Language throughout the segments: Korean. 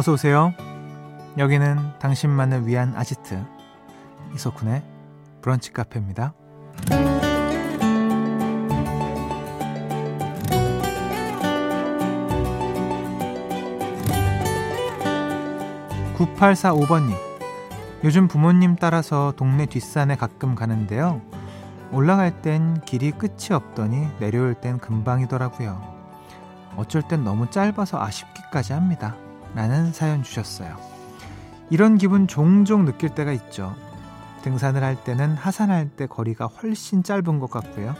어서 오세요. 여기는 당신만을 위한 아지트 이석훈의 브런치 카페입니다. 9845번님. 요즘 부모님 따라서 동네 뒷산에 가끔 가는데요. 올라갈 땐 길이 끝이 없더니 내려올 땐 금방이더라고요. 어쩔 땐 너무 짧아서 아쉽기까지 합니다. 라는 사연 주셨어요. 이런 기분 종종 느낄 때가 있죠. 등산을 할 때는 하산할 때 거리가 훨씬 짧은 것 같고요.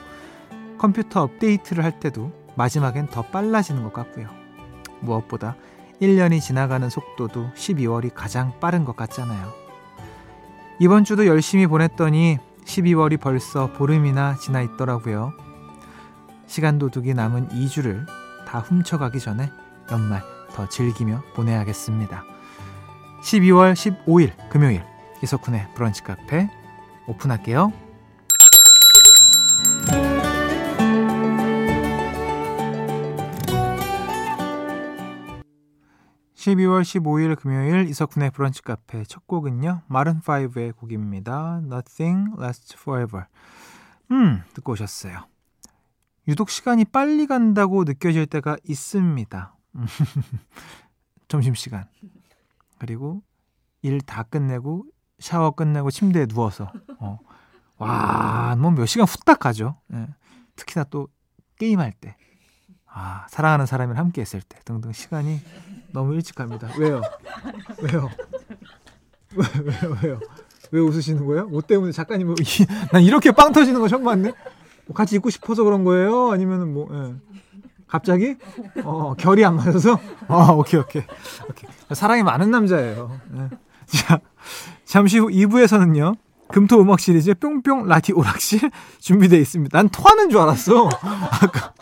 컴퓨터 업데이트를 할 때도 마지막엔 더 빨라지는 것 같고요. 무엇보다 1년이 지나가는 속도도 12월이 가장 빠른 것 같잖아요. 이번 주도 열심히 보냈더니 12월이 벌써 보름이나 지나 있더라고요. 시간 도둑이 남은 2주를 다 훔쳐가기 전에 연말 더 즐기며 보내야겠습니다. 12월 15일 금요일 이석훈의 브런치 카페 오픈할게요. 12월 15일 금요일 이석훈의 브런치 카페 첫 곡은요. 마른5의 곡입니다. Nothing Lasts Forever. 음, 듣고 오셨어요. 유독 시간이 빨리 간다고 느껴질 때가 있습니다. 점심시간. 그리고 일 다 끝내고 샤워 끝내고 침대에 누워서 어. 와, 뭐 몇 시간 후딱 가죠. 예. 특히나 또 게임할 때. 아, 사랑하는 사람이랑 함께 했을 때 등등 시간이 너무 일찍 갑니다. 왜요? 왜요? 왜, 왜요? 왜요? 왜 웃으시는 거예요? 뭐 때문에 작가님 뭐, 난 이렇게 빵 터지는 거 처음 봤네? 뭐 같이 있고 싶어서 그런 거예요? 아니면은 뭐, 예. 갑자기? 어, 결이 안 맞아서? 어, 오케이, 오케이. 오케이. 사랑이 많은 남자예요. 예. 자, 잠시 후 2부에서는요. 금토 음악 시리즈 뿅뿅 라디 오락실 준비되어 있습니다. 난 토하는 줄 알았어. 아까.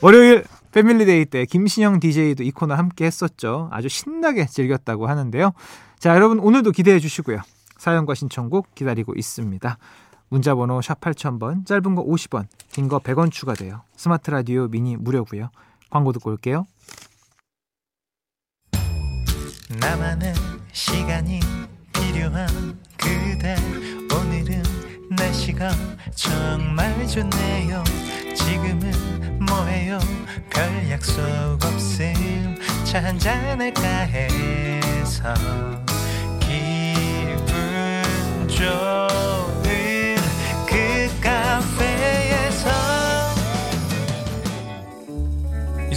월요일 패밀리데이 때 김신영 DJ도 이 코너 함께 했었죠. 아주 신나게 즐겼다고 하는데요. 자, 여러분 오늘도 기대해 주시고요. 사연과 신청곡 기다리고 있습니다. 문자 번호 샵 8000번, 짧은 거 50원, 긴 거 100원 추가돼요. 스마트 라디오 미니 무료고요. 광고 듣고 올게요. 나만의 시간이 필요한 그대 오늘은 날씨가 정말 좋네요. 지금은 뭐해요? 별 약속 없음 차 한잔할까 해서 기분 좋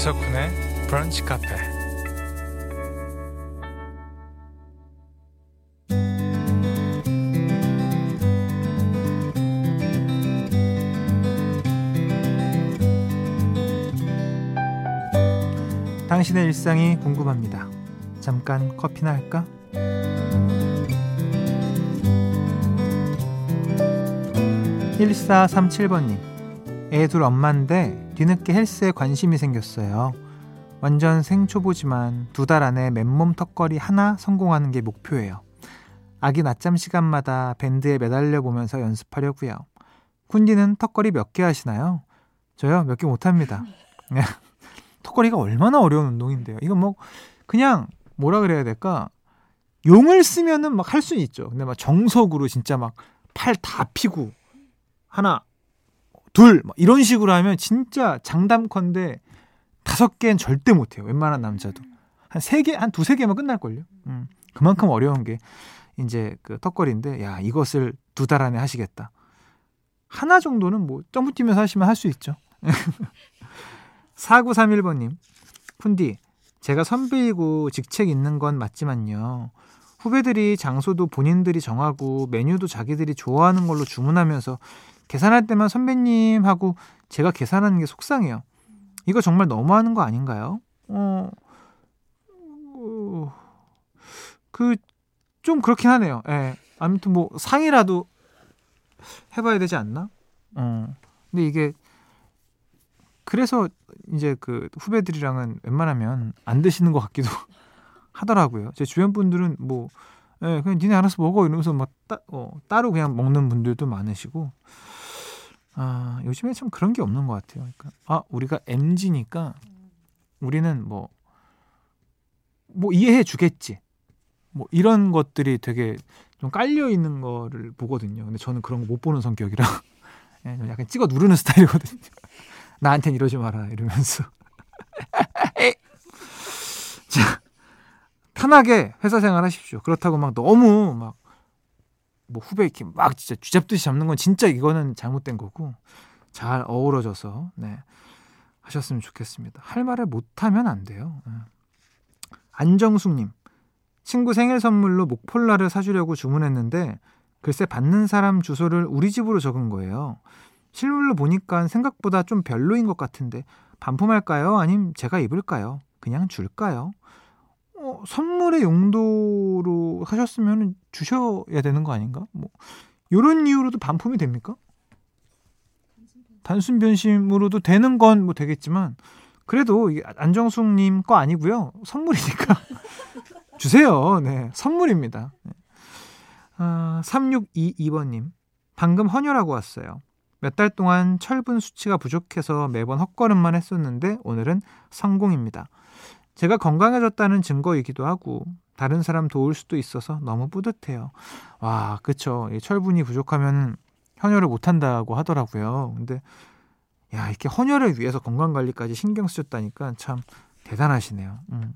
이석훈의 브런치 카페 당신의 일상이 궁금합니다. 잠깐 커피나 할까? 1437번님. 애둘 엄마인데 뒤늦게 헬스에 관심이 생겼어요. 완전 생초보지만 두 달 안에 맨몸 턱걸이 하나 성공하는 게 목표예요. 아기 낮잠 시간마다 밴드에 매달려 보면서 연습하려고요. 쿤디는 턱걸이 몇 개 하시나요? 저요? 몇 개 못합니다. 턱걸이가 얼마나 어려운 운동인데요. 이건 뭐 그냥 뭐라 그래야 될까? 용을 쓰면은 막 할 수는 있죠. 근데 막 정석으로 진짜 막 팔 다 피고 하나 둘 이런 식으로 하면 진짜 장담컨대 다섯 개는 절대 못해요. 웬만한 남자도 한 세 개, 한 두세 개만 끝날 걸요. 음, 그만큼 어려운 게 이제 그 턱걸이인데 야 이것을 두 달 안에 하시겠다. 하나 정도는 뭐 점프 뛰면서 하시면 할 수 있죠. 4931번님, 푼디, 제가 선배이고 직책 있는 건 맞지만요. 후배들이 장소도 본인들이 정하고 메뉴도 자기들이 좋아하는 걸로 주문하면서 계산할 때만 선배님 하고 제가 계산하는 게 속상해요. 이거 정말 너무하는 거 아닌가요? 어, 어 그, 좀 그렇긴 하네요. 예. 아무튼 뭐 상이라도 해봐야 되지 않나? 어. 근데 이게 그래서 이제 그 후배들이랑은 웬만하면 안 드시는 것 같기도 하더라고요. 제 주변 분들은 뭐 예, 그냥 니네 알아서 먹어 이러면서 막 따, 어, 따로 그냥 먹는 분들도 많으시고 아, 요즘에 참 그런 게 없는 것 같아요. 그러니까 아, 우리가 MG니까 우리는 뭐뭐 이해해 주겠지. 뭐 이런 것들이 되게 좀 깔려 있는 거를 보거든요. 근데 저는 그런 거 못 보는 성격이라 예, 약간 찍어 누르는 스타일이거든요. 나한텐 이러지 마라 이러면서. 편하게 회사 생활 하십시오. 그렇다고 막 너무 막 뭐 후배 이렇게 막 진짜 쥐잡듯이 잡는 건 진짜 이거는 잘못된 거고 잘 어우러져서 네. 하셨으면 좋겠습니다. 할 말을 못하면 안 돼요. 네. 안정숙님, 친구 생일 선물로 목폴라를 사주려고 주문했는데 글쎄 받는 사람 주소를 우리 집으로 적은 거예요. 실물로 보니까 생각보다 좀 별로인 것 같은데 반품할까요? 아님 제가 입을까요? 그냥 줄까요? 어, 선물의 용도로 하셨으면 주셔야 되는 거 아닌가? 뭐 이런 이유로도 반품이 됩니까? 단순 변심으로도 되는 건 뭐 되겠지만 그래도 안정숙님 거 아니고요 선물이니까 주세요. 네 선물입니다. 네. 아, 3622번님 방금 헌혈하고 왔어요. 몇 달 동안 철분 수치가 부족해서 매번 헛걸음만 했었는데 오늘은 성공입니다. 제가 건강해졌다는 증거이기도 하고 다른 사람 도울 수도 있어서 너무 뿌듯해요. 와, 그쵸. 철분이 부족하면 헌혈을 못 한다고 하더라고요. 근데 야, 이렇게 헌혈을 위해서 건강 관리까지 신경 쓰셨다니까 참 대단하시네요. 음,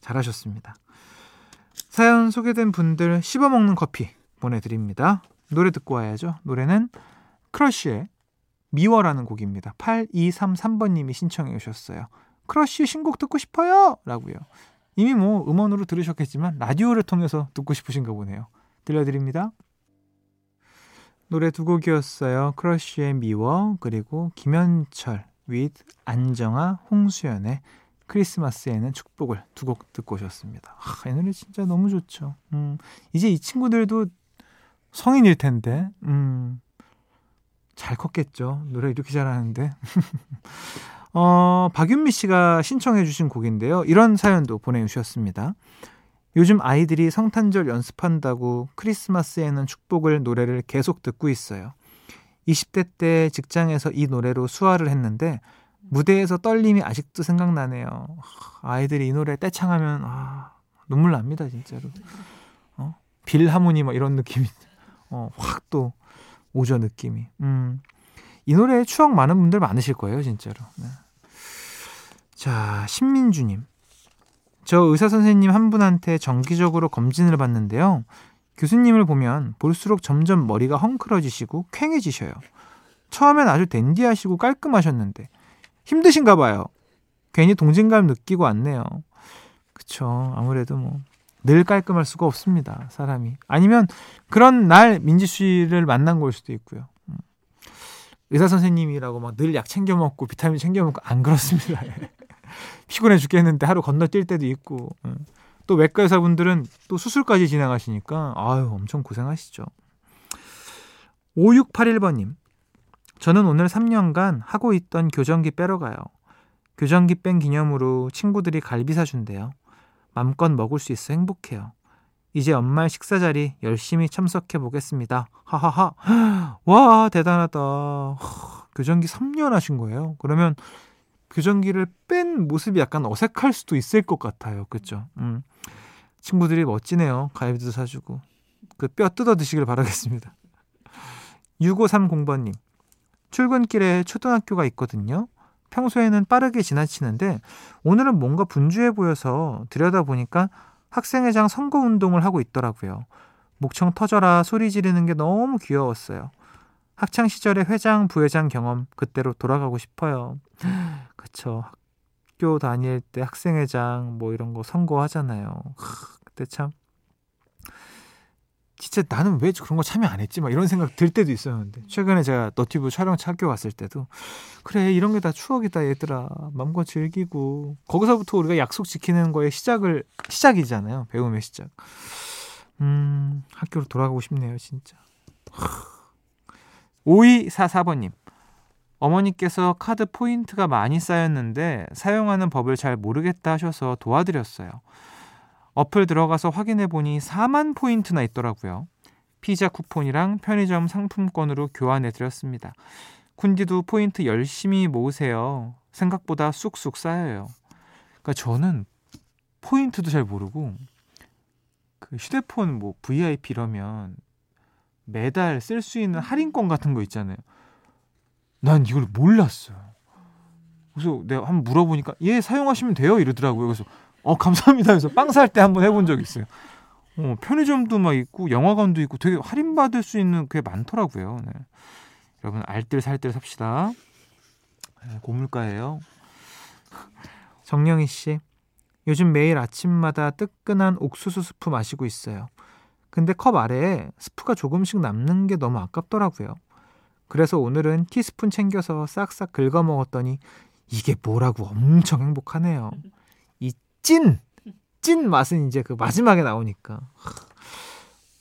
잘하셨습니다. 사연 소개된 분들 씹어먹는 커피 보내드립니다. 노래 듣고 와야죠. 노래는 크러쉬의 미워라는 곡입니다. 8233번님이 신청해 주셨어요. 크러쉬 신곡 듣고 싶어요! 라고요. 이미 뭐 음원으로 들으셨겠지만 라디오를 통해서 듣고 싶으신가 보네요. 들려드립니다. 노래 두 곡이었어요. 크러쉬의 미워 그리고 김현철 with 안정아 홍수연의 크리스마스에는 축복을 두 곡 듣고 오셨습니다. 아, 이 노래 진짜 너무 좋죠. 음, 이제 이 친구들도 성인일 텐데 음, 잘 컸겠죠. 노래 이렇게 잘하는데. 어, 박윤미 씨가 신청해 주신 곡인데요. 이런 사연도 보내주셨습니다. 요즘 아이들이 성탄절 연습한다고 크리스마스에는 축복을 노래를 계속 듣고 있어요. 20대 때 직장에서 이 노래로 수화를 했는데 무대에서 떨림이 아직도 생각나네요. 아이들이 이 노래 떼창하면 아, 눈물 납니다 진짜로. 어? 빌하모니 막 이런 느낌이 어, 확 또 오죠 느낌이. 음. 이 노래에 추억 많은 분들 많으실 거예요 진짜로. 네. 자, 신민주님. 저 의사 선생님 한 분한테 정기적으로 검진을 받는데요. 교수님을 보면 볼수록 점점 머리가 헝클어지시고 퀭해지셔요. 처음엔 아주 댄디하시고 깔끔하셨는데 힘드신가 봐요. 괜히 동진감 느끼고 왔네요. 그쵸. 아무래도 뭐 늘 깔끔할 수가 없습니다. 사람이. 아니면 그런 날 민지 씨를 만난 걸 수도 있고요. 음. 의사 선생님이라고 막 늘 약 챙겨 먹고 비타민 챙겨 먹고 안 그렇습니다. 피곤해 죽겠는데 하루 건너뛸 때도 있고 예. 또 외과 의사분들은 또 수술까지 진행하시니까 아유 엄청 고생하시죠. 5681번님 저는 오늘 3년간 하고 있던 교정기 빼러 가요. 교정기 뺀 기념으로 친구들이 갈비 사준대요. 맘껏 먹을 수 있어 행복해요. 이제 엄마의 식사 자리 열심히 참석해 보겠습니다. 하하하. 와, 대단하다. 교정기 3년 하신 거예요. 그러면 교정기를 뺀 모습이 약간 어색할 수도 있을 것 같아요. 그죠? 음. 친구들이 멋지네요. 가위비도 사주고. 그 뼈 뜯어 드시길 바라겠습니다. 6530번님. 출근길에 초등학교가 있거든요. 평소에는 빠르게 지나치는데 오늘은 뭔가 분주해 보여서 들여다보니까 학생회장 선거 운동을 하고 있더라고요. 목청 터져라 소리 지르는 게 너무 귀여웠어요. 학창 시절의 회장, 부회장 경험 그때로 돌아가고 싶어요. 그쵸. 학교 다닐 때 학생회장 뭐 이런 거 선거하잖아요. 그때 참. 진짜 나는 왜 그런 거 참여 안 했지? 막 이런 생각 들 때도 있었는데. 최근에 제가 너튜브 촬영 찾겨 왔을 때도 그래 이런 게 다 추억이다 얘들아. 마음껏 즐기고. 거기서부터 우리가 약속 지키는 거의 시작을 시작이잖아요. 배움의 시작. 음 학교로 돌아가고 싶네요 진짜. 5244번님 어머니께서 카드 포인트가 많이 쌓였는데 사용하는 법을 잘 모르겠다 하셔서 도와드렸어요. 어플 들어가서 확인해 보니 4만 포인트나 있더라고요. 피자 쿠폰이랑 편의점 상품권으로 교환해 드렸습니다. 쿤디도 포인트 열심히 모으세요. 생각보다 쑥쑥 쌓여요. 그러니까 저는 포인트도 잘 모르고 그 휴대폰 뭐 VIP 이러면 매달 쓸 수 있는 할인권 같은 거 있잖아요. 난 이걸 몰랐어요. 그래서 내가 한번 물어보니까 예 사용하시면 돼요 이러더라고요. 그래서 어 감사합니다. 그래서 빵 살 때 한번 해본 적 있어요. 어, 편의점도 막 있고 영화관도 있고 되게 할인 받을 수 있는 게 많더라고요. 네. 여러분 알뜰 살뜰 삽시다. 네, 고물가예요. 정영희 씨, 요즘 매일 아침마다 뜨끈한 옥수수 스프 마시고 있어요. 근데 컵 아래에 스프가 조금씩 남는 게 너무 아깝더라고요. 그래서 오늘은 티스푼 챙겨서 싹싹 긁어 먹었더니 이게 뭐라고 엄청 행복하네요. 이 찐! 찐 맛은 이제 그 마지막에 나오니까.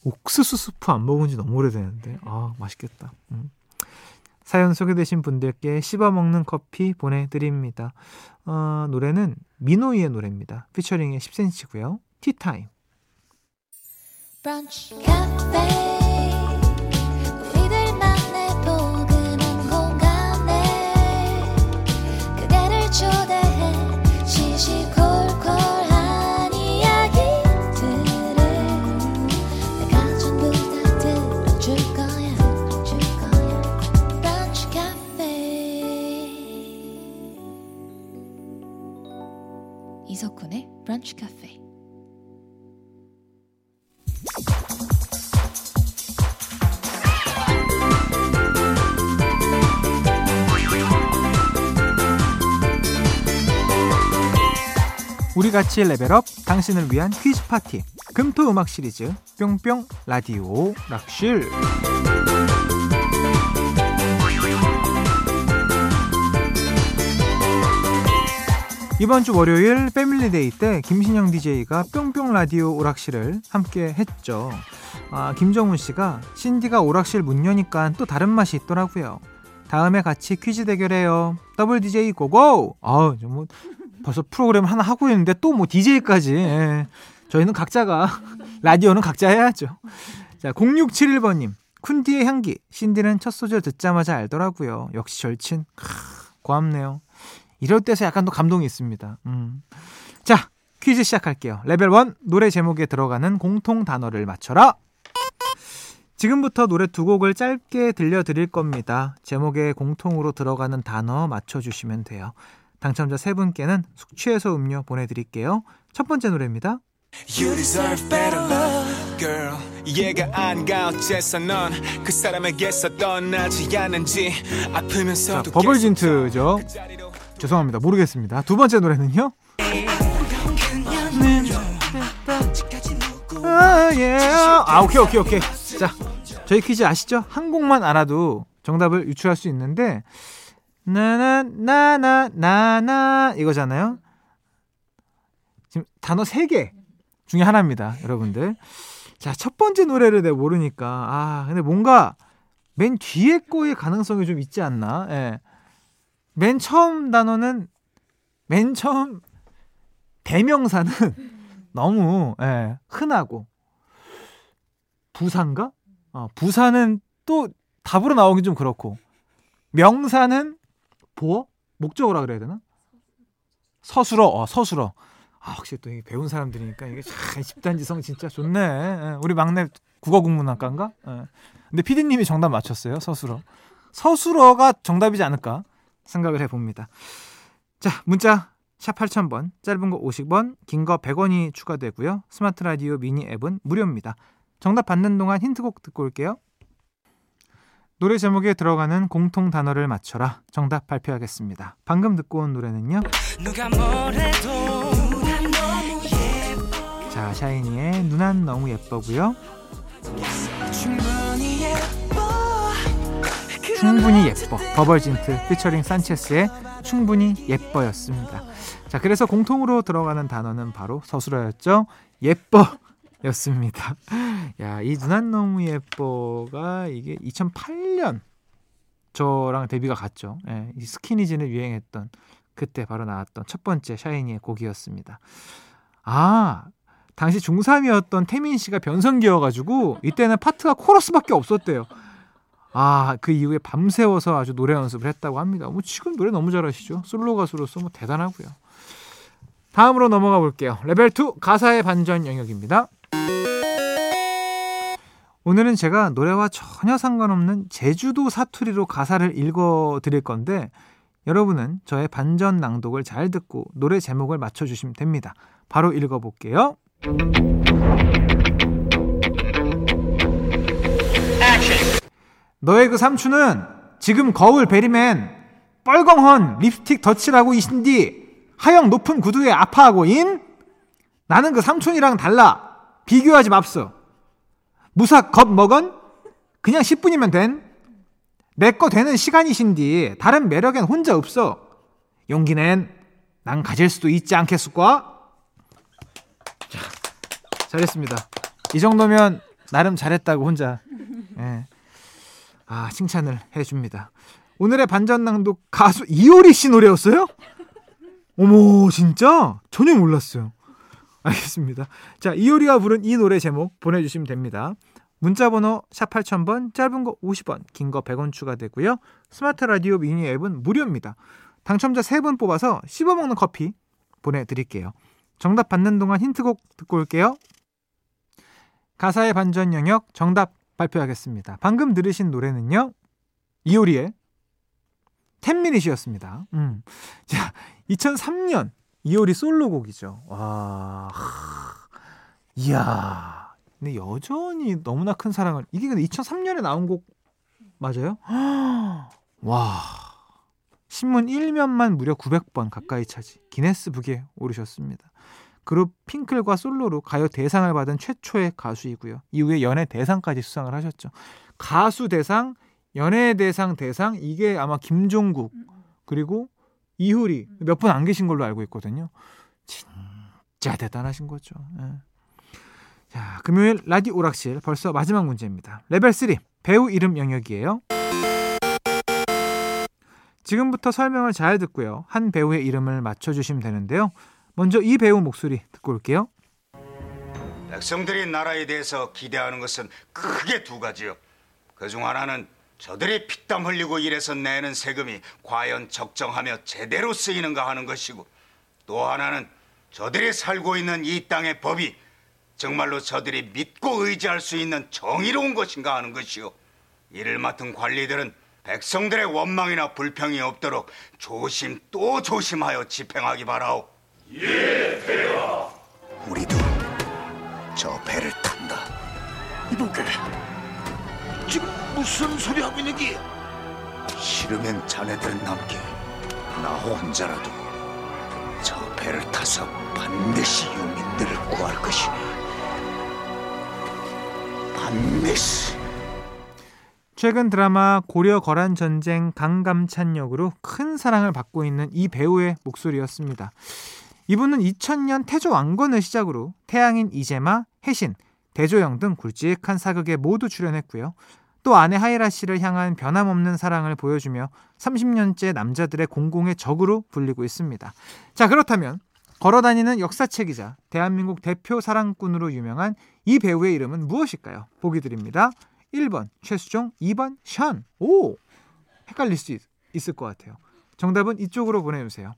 옥수수 스프 안 먹은 지 너무 오래되는데. 아, 맛있겠다. 음. 사연 소개되신 분들께 씹어먹는 커피 보내드립니다. 어, 노래는 미노이의 노래입니다. 피처링의 10cm고요. 티타임. 브런치 카페 우리 같이 level up 당신을 위한 퀴즈 파티 금토 음악 시리즈 뿅뿅 라디오 락실 이번 주 월요일 패밀리데이 때 김신영 DJ가 뿅뿅 라디오 오락실을 함께 했죠. 아, 김정훈 씨가 신디가 오락실 문 여니까 또 다른 맛이 있더라고요. 다음에 같이 퀴즈 대결해요. 더블 DJ go go! 아, 뭐 벌써 프로그램 하나 하고 있는데 또 뭐 DJ까지. 예. 저희는 각자가 라디오는 각자 해야죠. 자, 0671번님. 쿤디의 향기. 신디는 첫 소절 듣자마자 알더라고요. 역시 절친. 크, 고맙네요. 이럴 때서 약간 더 감동이 있습니다. 음. 자, 퀴즈 시작할게요. 레벨 1 노래 제목에 들어가는 공통 단어를 맞춰라. 지금부터 노래 두 곡을 짧게 들려드릴 겁니다. 제목에 공통으로 들어가는 단어 맞춰주시면 돼요. 당첨자 세 분께는 숙취해소 음료 보내드릴게요. 첫 번째 노래입니다. You deserve better love, girl. 이해가 안가 어째서 넌 그 사람에게서 떠나지 않는지 아프면서도 버벌진트죠. 죄송합니다. 모르겠습니다. 두 번째 노래는요? 아, 예. 아, 오케이, 오케이, 오케이. 자, 저희 퀴즈 아시죠? 한 곡만 알아도 정답을 유추할 수 있는데, 나나, 나나, 나나, 이거잖아요? 지금 단어 세개 중에 하나입니다, 여러분들. 자, 첫 번째 노래를 내가 모르니까, 아, 근데 뭔가 맨 뒤에 거의 가능성이 좀 있지 않나? 예. 맨 처음 단어는 맨 처음 대명사는 너무 예, 흔하고 부산가? 어, 부산은 또 답으로 나오기 좀 그렇고 명사는 보어? 목적어라 그래야 되나? 서술어, 어, 서술어. 아, 확실히 또 배운 사람들이니까 이게 참 집단지성 진짜 좋네. 예, 우리 막내 국어국문학과인가? 예. 근데 피디님이 정답 맞췄어요, 서술어. 서술어가 정답이지 않을까? 생각을 해봅니다. 자, 문자 샵 8000번, 짧은 거 50원, 긴 거 100원이 추가되고요. 스마트 라디오 미니 앱은 무료입니다. 정답 받는 동안 힌트곡 듣고 올게요. 노래 제목에 들어가는 공통 단어를 맞춰라. 정답 발표하겠습니다. 방금 듣고 온 노래는요. 자, 샤이니의 눈안 너무 예뻐고요. 충분히 예뻐 버벌진트 피처링 산체스의 충분히 예뻐였습니다. 자 그래서 공통으로 들어가는 단어는 바로 서술어였죠. 예뻐 였습니다. 야 이 누난 너무 예뻐가 이게 2008년 저랑 데뷔가 같죠. 예, 이 스키니진을 유행했던 그때 바로 나왔던 첫 번째 샤이니의 곡이었습니다. 아 당시 중3이었던 태민 씨가 변성기여가지고 이때는 파트가 코러스밖에 없었대요. 아, 그 이후에 밤새워서 아주 노래 연습을 했다고 합니다. 뭐 지금 노래 너무 잘하시죠. 솔로 가수로서 뭐 대단하고요. 다음으로 넘어가 볼게요. 레벨 2 가사의 반전 영역입니다. 오늘은 제가 노래와 전혀 상관없는 제주도 사투리로 가사를 읽어 드릴 건데 여러분은 저의 반전 낭독을 잘 듣고 노래 제목을 맞춰 주시면 됩니다. 바로 읽어 볼게요. 너의 그 삼촌은 지금 거울 베리맨 뻘건헌 립스틱 덧칠하고 이신디 하영 높은 구두에 아파하고 인 나는 그 삼촌이랑 달라 비교하지 맙소 무사 겁 먹은? 그냥 10분이면 된? 내 거 되는 시간이신디 다른 매력엔 혼자 없어. 용기는 난 가질 수도 있지 않겠을까 자, 잘했습니다. 이 정도면 나름 잘했다고 혼자 예. 아 칭찬을 해줍니다. 오늘의 반전 낭독 가수 이효리 씨 노래였어요? 어머 진짜? 전혀 몰랐어요. 알겠습니다. 자 이효리가 부른 이 노래 제목 보내주시면 됩니다. 문자번호 샵 8000번 짧은 거 50원 긴 거 100원 추가되고요. 스마트 라디오 미니 앱은 무료입니다. 당첨자 3분 뽑아서 씹어먹는 커피 보내드릴게요. 정답 받는 동안 힌트곡 듣고 올게요. 가사의 반전 영역 정답 발표하겠습니다. 방금 들으신 노래는요. 이효리의 10미닛이었습니다. 음. 자, 2003년 이효리 솔로곡이죠. 와. 이야. 근데 여전히 너무나 큰 사랑을 이게 근데 2003년에 나온 곡 맞아요? 와. 신문 1면만 무려 900번 가까이 차지 기네스북에 오르셨습니다. 그룹 핑클과 솔로로 가요 대상을 받은 최초의 가수이고요. 이후에 연예 대상까지 수상을 하셨죠. 가수 대상, 연예 대상 대상 이게 아마 김종국 그리고 이효리 몇 분 안 계신 걸로 알고 있거든요. 진짜 대단하신 거죠. 예. 자, 금요일 라디오 오락실 벌써 마지막 문제입니다. 레벨 3 배우 이름 영역이에요. 지금부터 설명을 잘 듣고요. 한 배우의 이름을 맞춰주시면 되는데요. 먼저 이 배우 목소리 듣고 올게요. 백성들이 나라에 대해서 기대하는 것은 크게 두 가지요. 그중 하나는 저들이 피땀 흘리고 일해서 내는 세금이 과연 적정하며 제대로 쓰이는가 하는 것이고 또 하나는 저들이 살고 있는 이 땅의 법이 정말로 저들이 믿고 의지할 수 있는 정의로운 것인가 하는 것이요. 이를 맡은 관리들은 백성들의 원망이나 불평이 없도록 조심 또 조심하여 집행하기 바라오. 우리도 저 배를 탄다. 이보게 지금 무슨 소리 하고 있는 게? 싫으면 자네들은 남게 나 혼자라도 저 배를 타서 반드시 유민들을 구할 것이네. 반드시. 최근 드라마 고려 거란 전쟁 강감찬 역으로 큰 사랑을 받고 있는 이 배우의 목소리였습니다. 이분은 2000년 태조 왕건을 시작으로 태양인 이재마, 해신, 대조영 등 굵직한 사극에 모두 출연했고요. 또 아내 하이라 씨를 향한 변함없는 사랑을 보여주며 30년째 남자들의 공공의 적으로 불리고 있습니다. 자, 그렇다면 걸어다니는 역사책이자 대한민국 대표 사랑꾼으로 유명한 이 배우의 이름은 무엇일까요? 보기 드립니다. 1번 최수종, 2번 션. 오! 헷갈릴 수 있, 있을 것 같아요. 정답은 이쪽으로 보내주세요.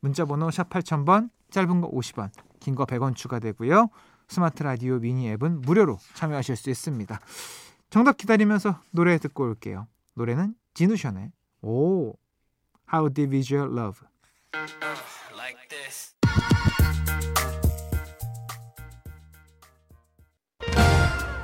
문자번호 샵 8000번, 짧은 거 50원, 긴 거 100원 추가되고요. 스마트 라디오 미니 앱은 무료로 참여하실 수 있습니다. 정답 기다리면서 노래 듣고 올게요. 노래는 진우션의 오 How Deep Is Your Love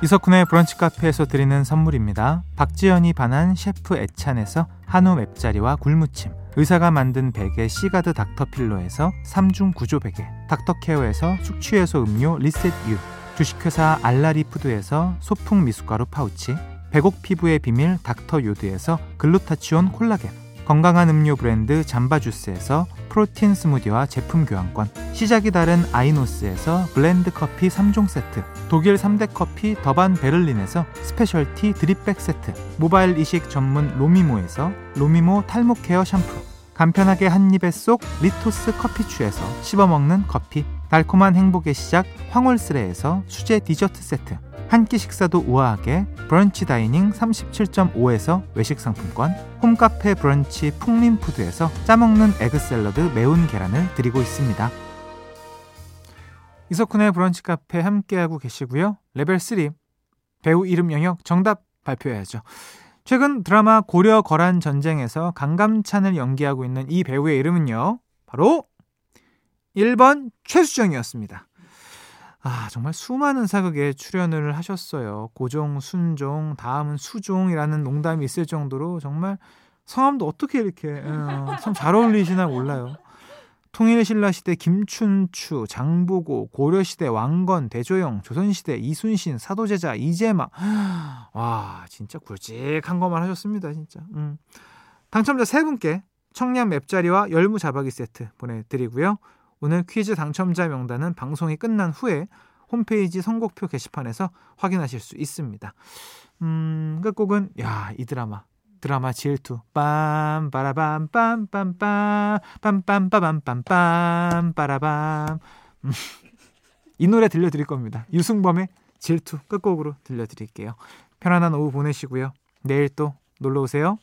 이석훈의 브런치 카페에서 드리는 선물입니다. 박지연이 반한 셰프 애찬에서 한우 맵자리와 굴무침 의사가 만든 베개 시가드 닥터필로에서 3중 구조 베개 닥터케어에서 숙취해소 음료 리셋유 주식회사 알라리푸드에서 소풍 미숫가루 파우치 백옥 피부의 비밀 닥터 요드에서 글루타치온 콜라겐 건강한 음료 브랜드 잠바주스에서 protein 스무디와 제품 교환권 시작이 다른 아이노스에서 blend 커피 3종 세트 독일 3대 커피 더반 베를린에서 specialty drip bag 세트 모발 이식 전문 로미모에서 로미모 탈모 care 샴푸 간편하게 한 입에 쏙 리토스 커피추에서 씹어먹는 커피 달콤한 행복의 시작 황홀스레에서 수제 디저트 세트 한 끼 식사도 우아하게 브런치 dining 37.5에서 외식 상품권 홈카페 브런치 풍림푸드에서 짜먹는 egg 샐러드 매운 계란을 드리고 있습니다. 이석훈의 브런치 카페 함께하고 계시고요. 레벨 3 배우 이름 영역 정답 발표해야죠. 최근 드라마 고려 거란 전쟁에서 강감찬을 연기하고 있는 이 배우의 이름은요. 바로 1번 최수정이었습니다. 아, 정말 수많은 사극에 출연을 하셨어요. 고종, 순종, 다음은 수종이라는 농담이 있을 정도로 정말 성함도 어떻게 이렇게 어, 참잘 어울리시나 몰라요. 통일신라 시대 김춘추, 장보고, 고려시대 왕건, 대조영, 조선시대 이순신, 사도제자, 이재마. 와, 진짜 굵직한 것만 하셨습니다, 진짜. 음. 당첨자 세 분께 청량 맵자리와 열무 자박이 세트 보내드리고요. 오늘 퀴즈 당첨자 명단은 방송이 끝난 후에 홈페이지 선곡표 게시판에서 확인하실 수 있습니다. 음, 끝곡은, 야, 이 드라마. 드라마 질투 빰 빠라밤 빰빰빰 빰빰빠밤빰빰 빠라밤 음, 이 노래 들려드릴 겁니다. 유승범의 질투 끝곡으로 들려드릴게요. 편안한 오후 보내시고요. 내일 또 놀러 오세요.